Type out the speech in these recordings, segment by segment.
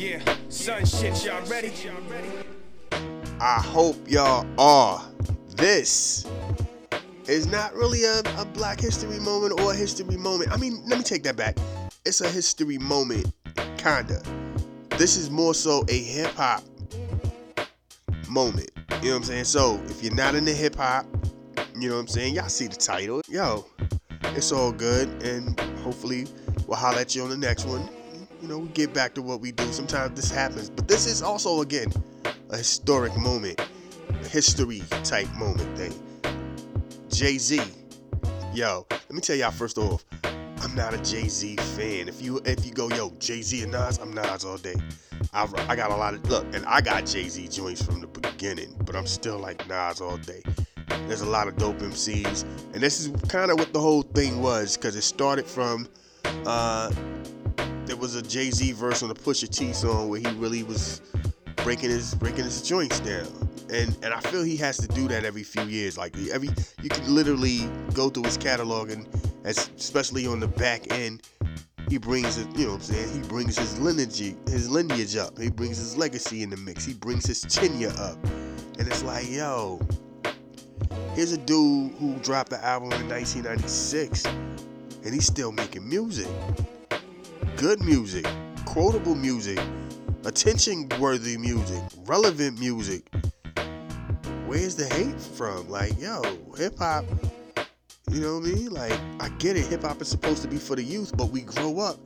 Yeah, y'all ready? I hope y'all are. This is not really a, a black history moment or a history moment. I mean, let me take that back. It's a history moment, kinda. This is more so a hip hop moment. You know what I'm saying? So if you're not into hip hop, you know what I'm saying? Y'all see the title. Yo, it's all good. And hopefully we'll holler at you on the next one. You know, we get back to what we do. Sometimes this happens. But this is also, again, a historic moment, a history type moment thing. Jay Z, yo, let me tell y'all first off, I'm not a Jay Z fan. If you if you go yo Jay Z and Nas, I'm Nas all day. I, I got a lot of look, and I got Jay Z joints from the beginning, but I'm still like Nas all day. There's a lot of dope MCs, and this is kind of what the whole thing was, because it started from uh, was a Jay Z verse on the Pusha T song where he really was breaking his breaking his joints down. And and I feel he has to do that every few years. Like every you can literally go through his catalog and as, especially on the back end, he brings it, you know what I'm saying? He brings his lineage his lineage up. He brings his legacy in the mix. He brings his tenure up. And it's like, yo, here's a dude who dropped the album in 1996 and he's still making music. Good music, quotable music, attention worthy music, relevant music. Where's the hate from? Like, yo, hip hop, you know what I mean? Like, I get it, hip hop is supposed to be for the youth, but we grow up.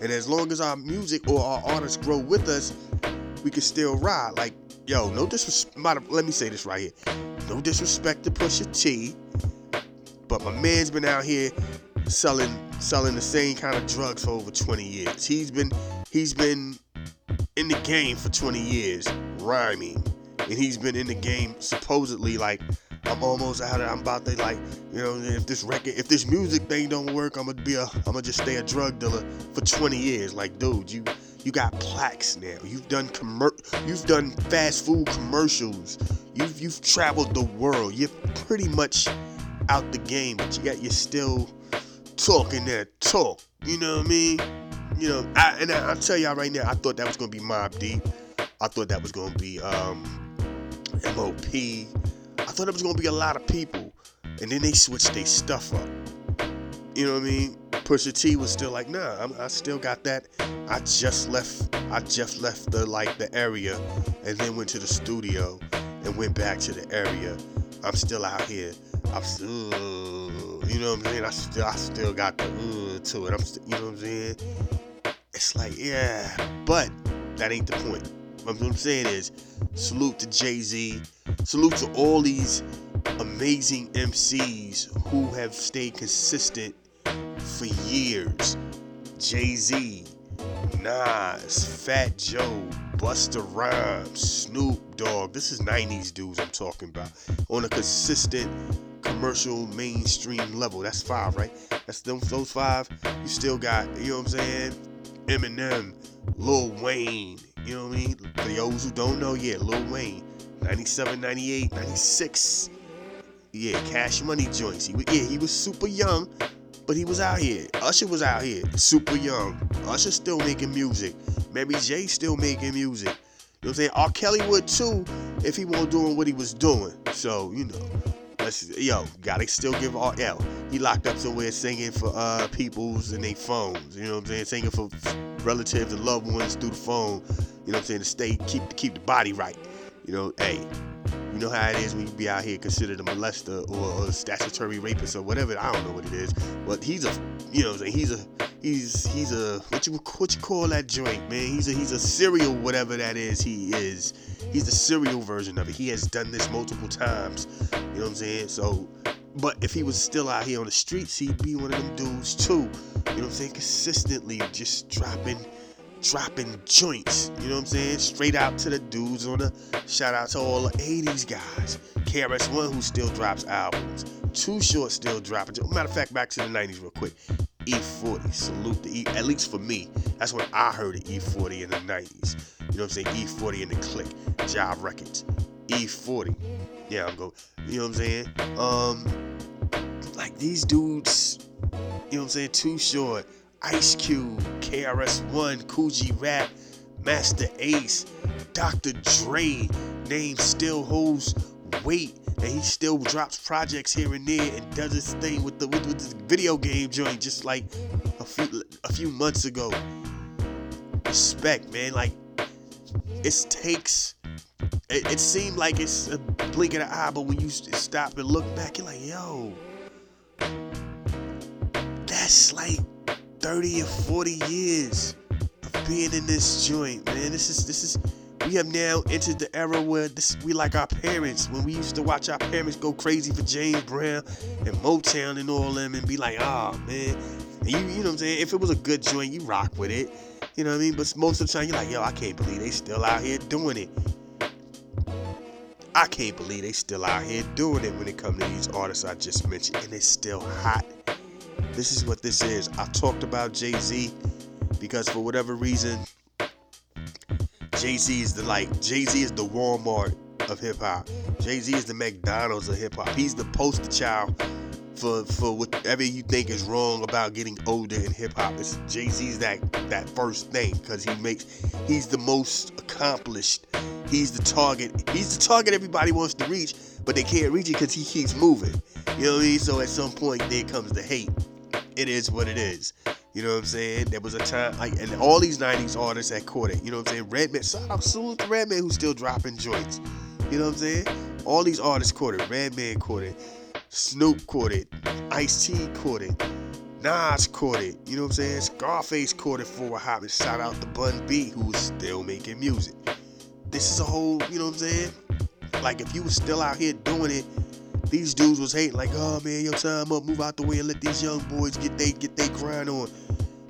And as long as our music or our artists grow with us, we can still ride. Like, yo, no disrespect. Let me say this right here. No disrespect to Pusha T, but my man's been out here selling selling the same kind of drugs for over 20 years. He's been he's been in the game for 20 years, rhyming, and he's been in the game supposedly like I'm almost out of. I'm about to like, you know, if this record, if this music thing don't work, I'm gonna be a, I'm gonna just stay a drug dealer for 20 years. Like, dude, you you got plaques now. You've done commer- you've done fast food commercials. You've you've traveled the world. You're pretty much out the game, but yet you're still talking that talk. You know what I mean? You know, I, and I, will tell y'all right now, I thought that was gonna be Mobb Deep. I thought that was gonna be um, MOP. I thought it was gonna be a lot of people, and then they switched their stuff up. You know what I mean? Pusha T was still like, nah, I'm, i still got that. I just left. I just left the like the area, and then went to the studio, and went back to the area. I'm still out here. I'm still, you know what I'm saying? I still, I still got the uh, to it. I'm, still, you know what I'm saying? It's like, yeah, but that ain't the point. What I'm saying is, salute to Jay Z. Salute to all these amazing MCs who have stayed consistent for years. Jay Z, Nas, Fat Joe, Busta Rhymes, Snoop Dogg. This is 90s dudes I'm talking about. On a consistent commercial mainstream level. That's five, right? That's those, those five. You still got, you know what I'm saying? Eminem, Lil Wayne, you know what I mean? For those who don't know, yeah, Lil Wayne, 97, 98, 96. Yeah, cash money joints. He, yeah, he was super young, but he was out here. Usher was out here, super young. Usher still making music. Mary J still making music. You know what I'm saying? R. Kelly would too if he wasn't doing what he was doing. So, you know, let's yo, gotta still give all yeah. He locked up somewhere singing for uh peoples and their phones. You know what I'm saying? Singing for relatives and loved ones through the phone. You know what I'm saying? To stay keep keep the body right. You know, hey, you know how it is when you be out here considered a molester or a statutory rapist or whatever. I don't know what it is, but he's a, you know, what I'm saying he's a, he's he's a what you what you call that joint, man? He's a he's a serial whatever that is. He is. He's the serial version of it. He has done this multiple times. You know what I'm saying? So, but if he was still out here on the streets, he'd be one of them dudes too. You know what I'm saying? Consistently just dropping dropping joints. You know what I'm saying? Straight out to the dudes on the shout out to all the 80s guys. KRS-One who still drops albums. Too Short still dropping. Matter of fact, back to the 90s real quick. E40, salute the E. At least for me, that's when I heard of E40 in the 90s. You know what I'm saying? E40 in the click. Jive Records. E40. Yeah, I'm going. You know what I'm saying? Um, like these dudes. You know what I'm saying? Too Short. Ice Cube, KRS One, Kool G Rap, Masta Ace, Dr. Dre, name still holds weight, and he still drops projects here and there and does his thing with the with, with video game joint just like a few a few months ago. Respect, man. Like it takes. It, it seemed like it's a blink of the eye, but when you stop and look back, you're like, yo, that's like 30 or 40 years of being in this joint, man. This is this is we have now entered the era where this we like our parents when we used to watch our parents go crazy for James Brown and Motown and all them and be like, ah oh, man. And you you know what I'm saying? If it was a good joint, you rock with it. You know what I mean? But most of the time you're like, yo, I can't believe they still out here doing it. I can't believe they still out here doing it when it comes to these artists I just mentioned, and it's still hot. This is what this is. I talked about Jay Z because for whatever reason, Jay Z is the like Jay Z is the Walmart of hip hop. Jay Z is the McDonald's of hip hop. He's the poster child for for whatever you think is wrong about getting older in hip hop. It's Jay Z's that that first thing because he makes he's the most accomplished. He's the target. He's the target everybody wants to reach, but they can't reach it because he keeps moving. You know what I mean? So at some point there comes the hate. It is what it is. You know what I'm saying? There was a time like and all these 90s artists that caught it. You know what I'm saying? Redman, shout out to Redman who's still dropping joints. You know what I'm saying? All these artists caught it. Redman caught it. Snoop caught it. Ice T caught it. Nas caught it. You know what I'm saying? Scarface caught it for a hot and shout out to Bun B who's still making music. This is a whole, you know what I'm saying? Like if you was still out here doing it, these dudes was hating like, oh man, your time up, move out the way and let these young boys get they get they grind on.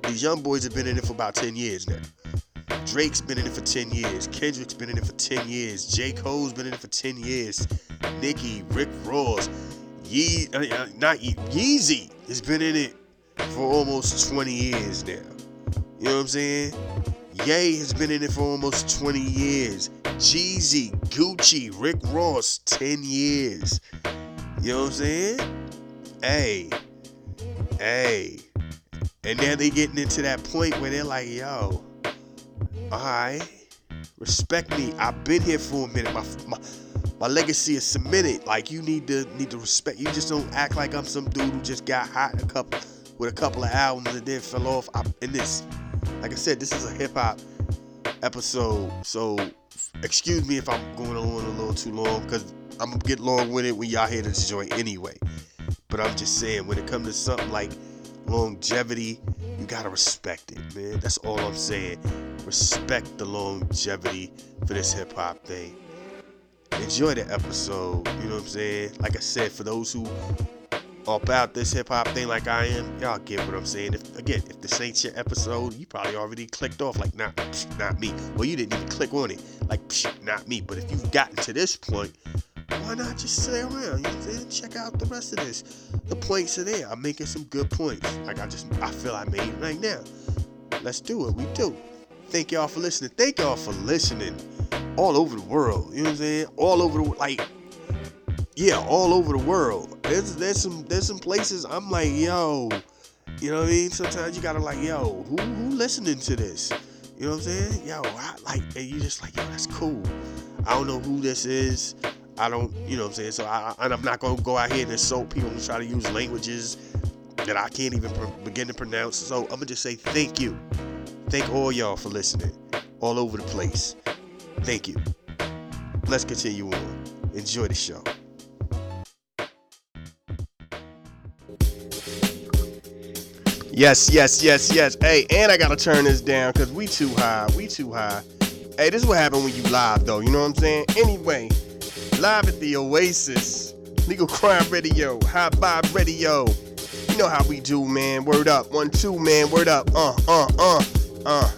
These young boys have been in it for about 10 years now. Drake's been in it for 10 years. Kendrick's been in it for 10 years. J. Cole's been in it for 10 years. Nicki, Rick Ross, Ye, uh, uh, not Ye, Yeezy has been in it for almost 20 years now. You know what I'm saying? Ye has been in it for almost 20 years. Jeezy, Gucci, Rick Ross, 10 years. You know what I'm saying? Hey, hey. And now they're getting into that point where they're like, yo, alright, respect me. I've been here for a minute. My, my my legacy is cemented. Like you need to need to respect. You just don't act like I'm some dude who just got hot a couple with a couple of albums and then fell off. In this. Like I said, this is a hip hop episode. So excuse me if I'm going on a little too long because I'm gonna get long with it when y'all hear this joint anyway. But I'm just saying when it comes to something like longevity, you gotta respect it, man. That's all I'm saying. Respect the longevity for this hip hop thing enjoy the episode. You know what I'm saying? Like I said, for those who are about this hip hop thing like I am, y'all get what I'm saying. If again, if this ain't your episode, you probably already clicked off like not not me. Well, you didn't even click on it. Like not me. But if you've gotten to this point, why not just stay around? You know saying? Check out the rest of this. The points are there. I'm making some good points. Like I just I feel I made right now. Let's do it. We do. Thank y'all for listening. Thank y'all for listening all over the world. You know what I'm saying? All over the like, yeah, all over the world. There's there's some there's some places I'm like, yo, you know what I mean? Sometimes you gotta like, yo, who who listening to this? You know what I'm saying? Yo, I like, and you just like, yo, that's cool. I don't know who this is. I don't, you know what I'm saying? So I, and I'm not gonna go out here and insult people who try to use languages that I can't even begin to pronounce. So I'm gonna just say thank you. Thank all y'all for listening all over the place. Thank you. Let's continue on. Enjoy the show. Yes, yes, yes, yes. Hey, and I gotta turn this down because we too high. We too high. Hey, this is what happened when you live though. You know what I'm saying? Anyway, live at the Oasis, Legal Crime Radio, High Vibe Radio. You know how we do, man. Word up, one, two, man. Word up. Uh, uh, uh, uh.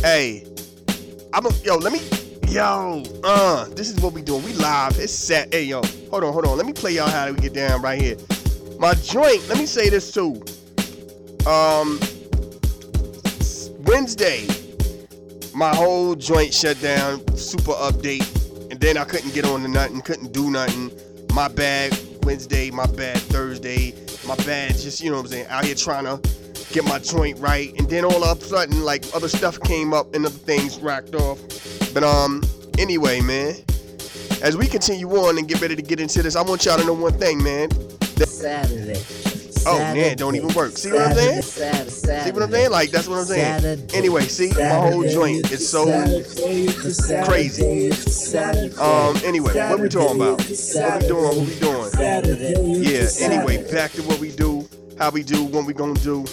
Hey, I'm a, yo, let me, yo, uh, this is what we doing. We live. It's set. Hey, yo, hold on, hold on. Let me play y'all how we get down right here. My joint, let me say this too. Um, Wednesday, my whole joint shut down, super update, and then I couldn't get on to nothing, couldn't do nothing. My bad Wednesday, my bad Thursday, my bad just, you know what I'm saying, out here trying to get my joint right, and then all of a sudden, like other stuff came up and other things racked off. But um, anyway, man, as we continue on and get ready to get into this, I want y'all to know one thing, man. That- Saturday. Oh man, don't even work. See what I'm saying? Saturday, Saturday, See what I'm saying? Like that's what I'm saying. Saturday, Anyway, see my whole joint is so Saturday, crazy. Saturday, Um. Anyway, what we talking about? What we doing? What we doing? Saturday, Yeah. Saturday. Anyway, back to what we do, how we do, what we gonna do.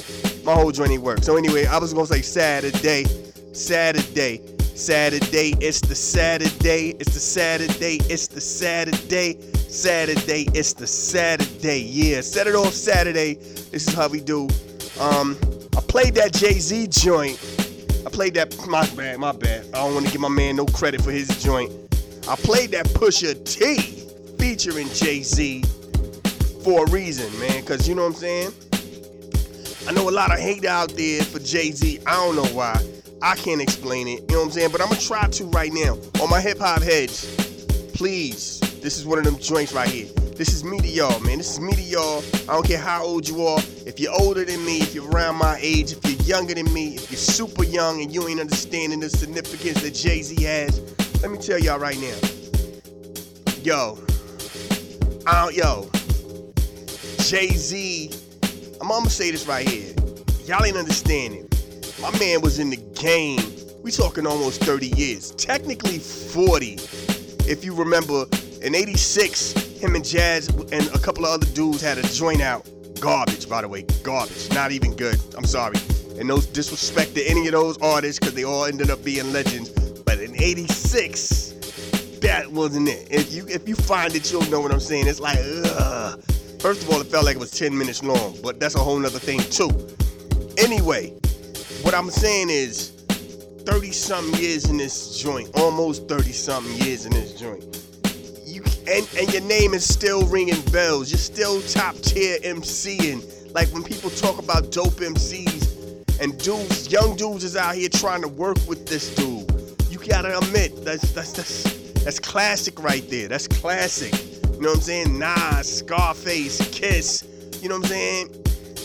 My whole joint ain't work. So anyway, I was gonna say Saturday, Saturday, Saturday. It's the Saturday. It's the Saturday. It's the Saturday. Saturday. It's the Saturday. Yeah. Set it off Saturday. This is how we do. Um. I played that Jay Z joint. I played that. My bad. My bad. I don't want to give my man no credit for his joint. I played that Pusha T featuring Jay Z for a reason, man. Cause you know what I'm saying. I know a lot of hate out there for Jay Z. I don't know why. I can't explain it. You know what I'm saying. But I'm gonna try to right now on my hip hop heads. Please, this is one of them joints right here. This is me to y'all, man. This is me to y'all. I don't care how old you are. If you're older than me, if you're around my age, if you're younger than me, if you're super young and you ain't understanding the significance that Jay Z has, let me tell y'all right now. Yo, I don't, yo, Jay Z. I'm gonna say this right here. Y'all ain't understanding. My man was in the game. We talking almost 30 years. Technically 40. If you remember, in 86, him and Jaz and a couple of other dudes had a joint out. Garbage, by the way. Garbage. Not even good. I'm sorry. And no disrespect to any of those artists because they all ended up being legends. But in 86, that wasn't it. If you if you find it, you'll know what I'm saying. It's like, ugh. First of all, it felt like it was 10 minutes long, but that's a whole nother thing too. Anyway, what I'm saying is 30 something years in this joint, almost 30 something years in this joint. You and, and your name is still ringing bells. You're still top tier MCing. Like when people talk about dope MCs and dudes, young dudes is out here trying to work with this dude. You gotta admit that's that's that's that's classic right there. That's classic. You know what I'm saying? Nas, Scarface, Kiss. You know what I'm saying?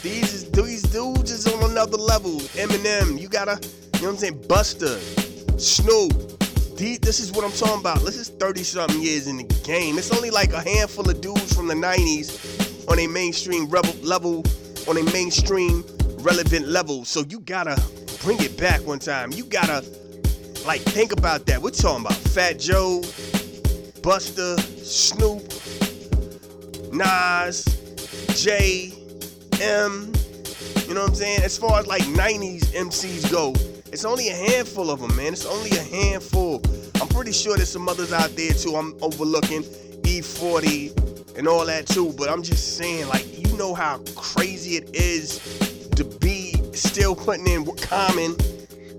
These these dudes is on another level. Eminem, you gotta, you know what I'm saying? Busta, Snoop. These, this is what I'm talking about. This is 30 something years in the game. It's only like a handful of dudes from the 90s on a mainstream rebel level, on a mainstream relevant level. So you gotta bring it back one time. You gotta like think about that. We're talking about Fat Joe, Busta, Snoop, Nas, Jay, M. You know what I'm saying? As far as like 90s MCs go, it's only a handful of them, man. It's only a handful. I'm pretty sure there's some others out there too. I'm overlooking E40 and all that too. But I'm just saying, like, you know how crazy it is to be still putting in work common.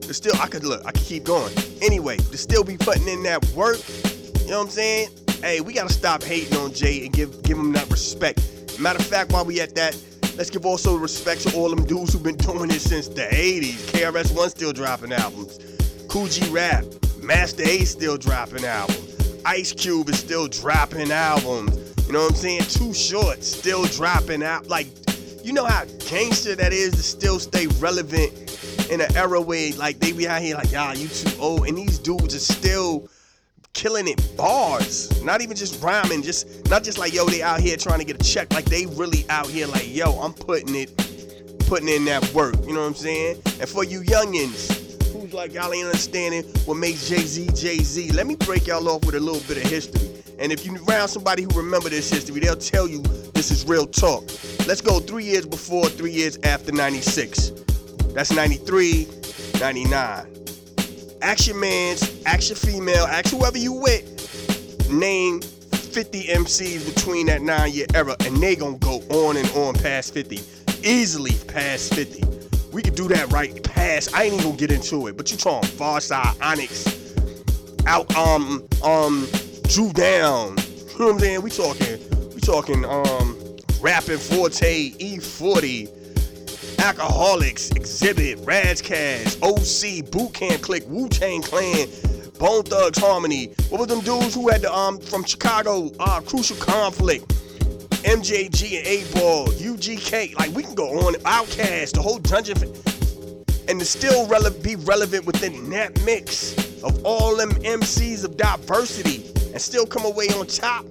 To still, I could look, I could keep going. Anyway, to still be putting in that work. You know what I'm saying? Hey, we gotta stop hating on Jay and give give him that respect. Matter of fact, while we at that, let's give also respect to all them dudes who've been doing it since the 80s. KRS One still dropping albums. Kool G Rap, Masta Ace still dropping albums. Ice Cube is still dropping albums. You know what I'm saying? Too Short still dropping out. Like, you know how gangster that is to still stay relevant in an era where like they be out here like, y'all, you too old, and these dudes are still killing it bars. Not even just rhyming just not just like yo they out here trying to get a check. Like they really out here like yo i'm putting it putting in that work. You know what i'm saying? And for you youngins who's like y'all ain't understanding what makes jay-z jay-z. Let me break y'all off with a little bit of history. And if you around somebody who remember this history they'll tell you this is real talk. Let's go three years before three years after 96 that's 93 99 ask your mans, ask your female, ask whoever you with, name 50 MCs between that nine year era, and they gonna go on and on past 50. Easily past 50. We could do that right past. I ain't even gonna get into it, but you talking Pharcyde, Onyx, out um um Dru Down. You know what I'm saying? We talking, we talking um Rappin' 4-Tay, E40. Alkaholiks, Exhibit, Ras Kass, OC, Boot Camp Click, Wu Tang Clan, Bone Thugs Harmony. What was them dudes who had the um from Chicago? Uh, Crucial Conflict, MJG and A Ball, UGK, like we can go on. Outkast, the whole Dungeon, and to still rele- be relevant within that mix of all them MCs of diversity, and still come away on top.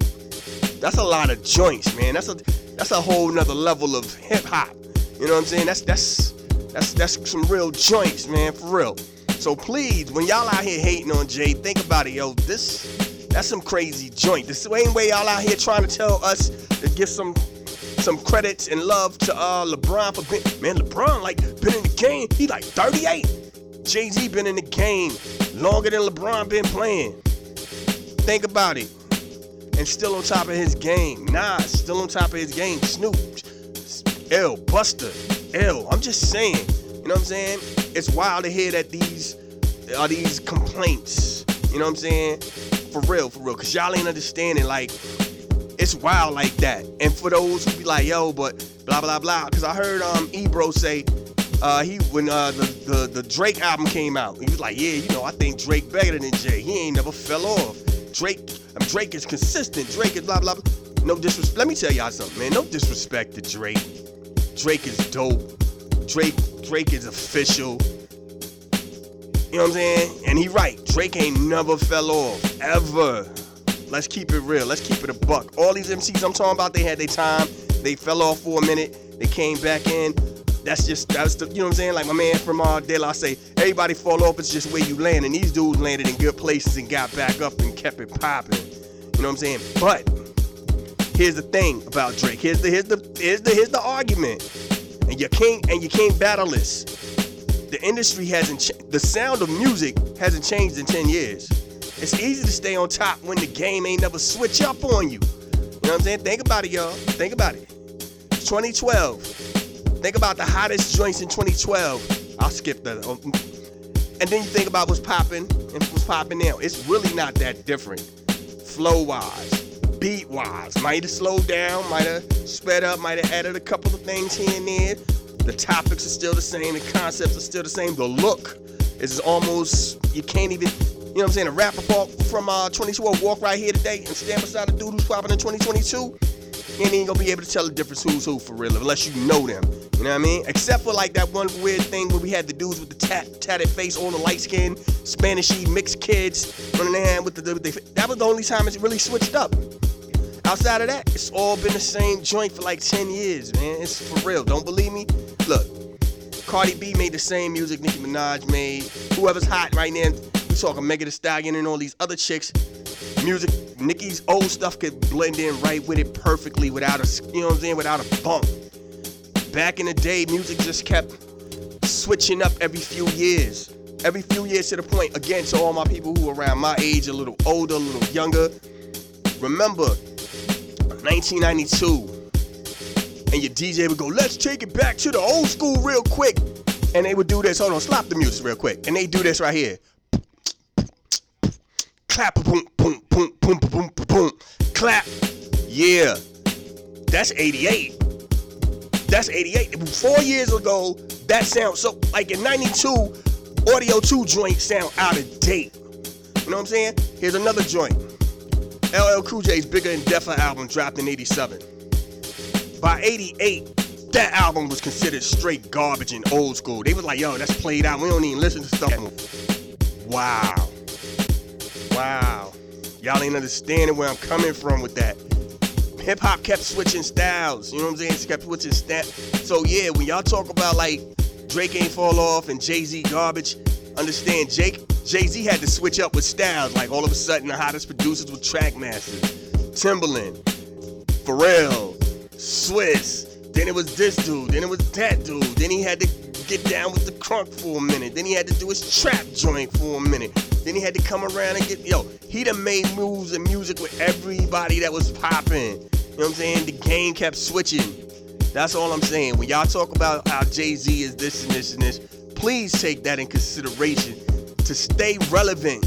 That's a lot of joints, man. That's a that's a whole nother level of hip hop. You know what I'm saying? That's that's that's that's some real joints, man, for real. So please, when y'all out here hating on Jay, think about it, yo. This that's some crazy joint. The same way y'all out here trying to tell us to give some some credits and love to uh LeBron for being man, LeBron like been in the game. He like 38. Jay-Z been in the game longer than LeBron been playing. Think about it. And still on top of his game. Nas still on top of his game. Snoop, L, Busta, L. I'm just saying. You know what I'm saying? It's wild to hear that these are these complaints. You know what I'm saying? For real, for real. Cause y'all ain't understanding. Like, it's wild like that. And for those who be like, yo, but blah blah blah. Cause I heard um Ebro say uh, he when uh, the, the the Drake album came out, he was like, yeah, you know, I think Drake better than Jay. He ain't never fell off. Drake, um, Drake is consistent. Drake is blah blah blah. No disrespect. Let me tell y'all something, man. No disrespect to Drake. Drake is dope. Drake, Drake is official. You know what I'm saying? And he right. Drake ain't never fell off ever. Let's keep it real. Let's keep it a buck. All these MCs I'm talking about, they had their time. They fell off for a minute. They came back in. That's just that's the you know what I'm saying. Like my man from uh, De La say, everybody fall off. It's just where you land. And these dudes landed in good places and got back up and kept it popping. You know what I'm saying? But here's the thing about Drake. Here's the here's the here's the here's the argument. And you can't and you can't battle this. The industry hasn't ch- the sound of music hasn't changed in 10 years. It's easy to stay on top when the game ain't never switch up on you. You know what I'm saying? Think about it, y'all. Think about it. 2012. Think about the hottest joints in 2012. I'll skip that. Um, And then you think about what's popping and what's popping now. It's really not that different. Flow wise, beat wise. Might have slowed down, might have sped up, might have added a couple of things here and there. The topics are still the same, the concepts are still the same. The look is almost, you can't even, you know what I'm saying? A rapper from uh, 2012 walk right here today and stand beside a dude who's popping in 2022. You ain't even gonna be able to tell the difference who's who for real unless you know them. You know what I mean? Except for like that one weird thing where we had the dudes with the tat, tatted face, all the light skin, Spanishy mixed kids running hand with the, with the. That was the only time it really switched up. Outside of that, it's all been the same joint for like 10 years, man. It's for real. Don't believe me? Look, Cardi B made the same music Nicki Minaj made. Whoever's hot right now, we talking Megan Thee Stallion and all these other chicks. Music, Nicki's old stuff could blend in right with it perfectly without a, you know what I'm saying, without a bump. Back in the day, music just kept switching up every few years. Every few years to the point, again, to all my people who are around my age, a little older, a little younger. Remember, 1992, and your DJ would go, let's take it back to the old school real quick. And they would do this. Hold on, stop the music real quick. And they do this right here. Clap, boom, boom, boom, boom, boom, boom, boom. Clap. Yeah. That's 88. That's 88. Four years ago, that sound so like in 92, Audio 2 joint sound out of date. You know what I'm saying? Here's another joint. LL Cool J's Bigger and Deffer album dropped in 87. By 88, that album was considered straight garbage and old school. They was like, yo, that's played out. We don't even listen to stuff. Wow. Wow. Y'all ain't understanding where I'm coming from with that. Hip hop kept switching styles. You know what I'm saying? It kept switching styles. So yeah, when y'all talk about like Drake ain't fall off and Jay Z garbage, understand Jake Jay Z had to switch up with styles. Like all of a sudden, the hottest producers were Trackmasters, Timbaland, Pharrell, Swizz. Then it was this dude. Then it was that dude. Then he had to get down with the crunk for a minute. Then he had to do his trap joint for a minute. Then he had to come around and get yo. He done made moves and music with everybody that was popping. You know what I'm saying? The game kept switching. That's all I'm saying. When y'all talk about how Jay Z is this and this and this, please take that in consideration to stay relevant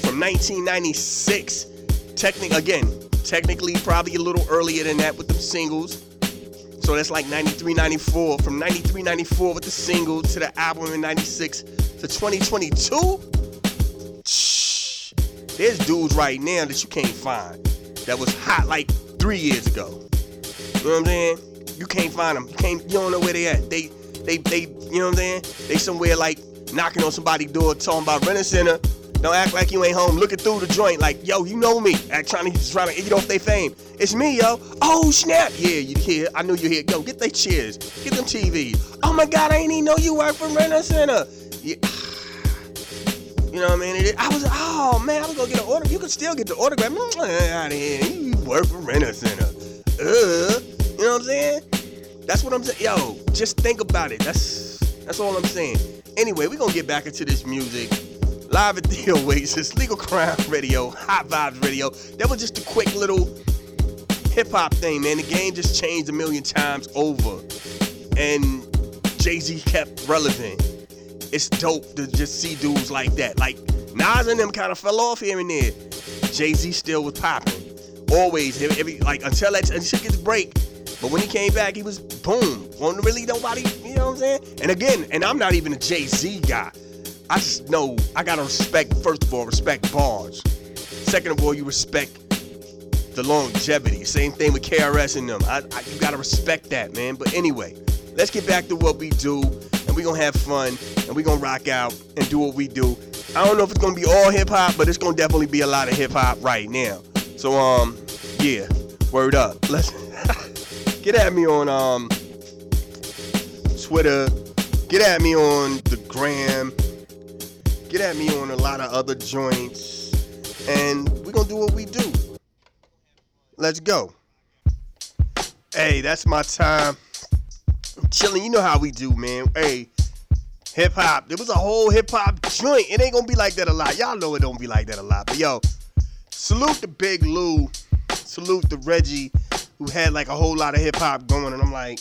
from 1996. Technic again, technically probably a little earlier than that with them singles. So that's like 93, 94. From 93, 94 with the single to the album in 96 to 2022. Shh. There's dudes right now that you can't find that was hot like three years ago. You know what I'm saying? You can't find them. You can't. You don't know where they at. They, they, they. You know what I'm saying? They somewhere like knocking on somebody's door, talking about rent a center. Don't act like you ain't home. Looking through the joint, like yo, you know me. Act trying to trying to get off their fame. It's me, yo. Oh snap! Yeah, you here? I knew you here. Yo, get they chairs. Get them TVs. Oh my God, I ain't even know you work for rent a center. Yeah. You know what I mean? It, I was, oh man, I was gonna get an order. You could still get the autograph. Out of here. You work for rent a center. Uh, you know what I'm saying? That's what I'm saying. Yo, just think about it. That's that's all I'm saying. Anyway, we're gonna get back into this music. Live at the Oasis, Legal Crime Radio, Hot Vibes Radio. That was just a quick little hip hop thing, man. The game just changed a million times over. And Jay Z kept relevant. It's dope to just see dudes like that. Like Nas and them kind of fell off here and there. Jay Z still was popping. Always, every, like until that until his break. But when he came back, he was boom. Wasn't really nobody, you know what I'm saying? And again, and I'm not even a Jay Z guy. I just know I gotta respect. First of all, respect bars. Second of all, you respect the longevity. Same thing with KRS and them. I, I, you gotta respect that, man. But anyway, let's get back to what we do, and we're gonna have fun, and we're gonna rock out and do what we do. I don't know if it's gonna be all hip hop, but it's gonna definitely be a lot of hip hop right now. So um, yeah, word up. Let's get at me on um Twitter. Get at me on the gram. Get at me on a lot of other joints, and we're gonna do what we do. Let's go. Hey, that's my time. I'm chilling. You know how we do, man. Hey, hip hop. There was a whole hip hop joint. It ain't gonna be like that a lot. Y'all know it don't be like that a lot. But yo, salute the Big Lou. Salute the Reggie, who had like a whole lot of hip hop going. And I'm like,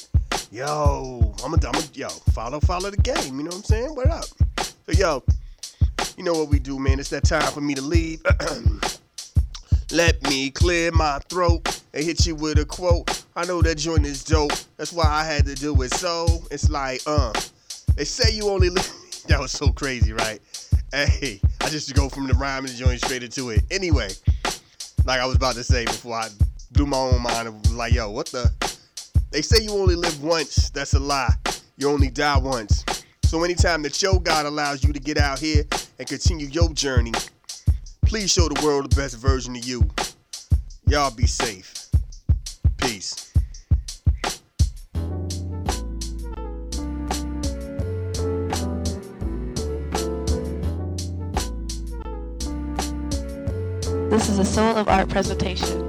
yo, I'm a, I'm a, yo, follow, follow the game. You know what I'm saying? What up? So yo, you know what we do, man. It's that time for me to leave. Let me clear my throat and hit you with a quote. I know that joint is dope. That's why I had to do it. So it's like, uh, they say you only live. that was so crazy, right? Hey, I just go from the rhyme and joint straight into it. Anyway, like I was about to say before I blew my own mind like, yo, what the? They say you only live once. That's a lie. You only die once. So anytime that your God allows you to get out here and continue your journey, please show the world the best version of you. Y'all be safe. Peace. This is a Soul of Art presentation.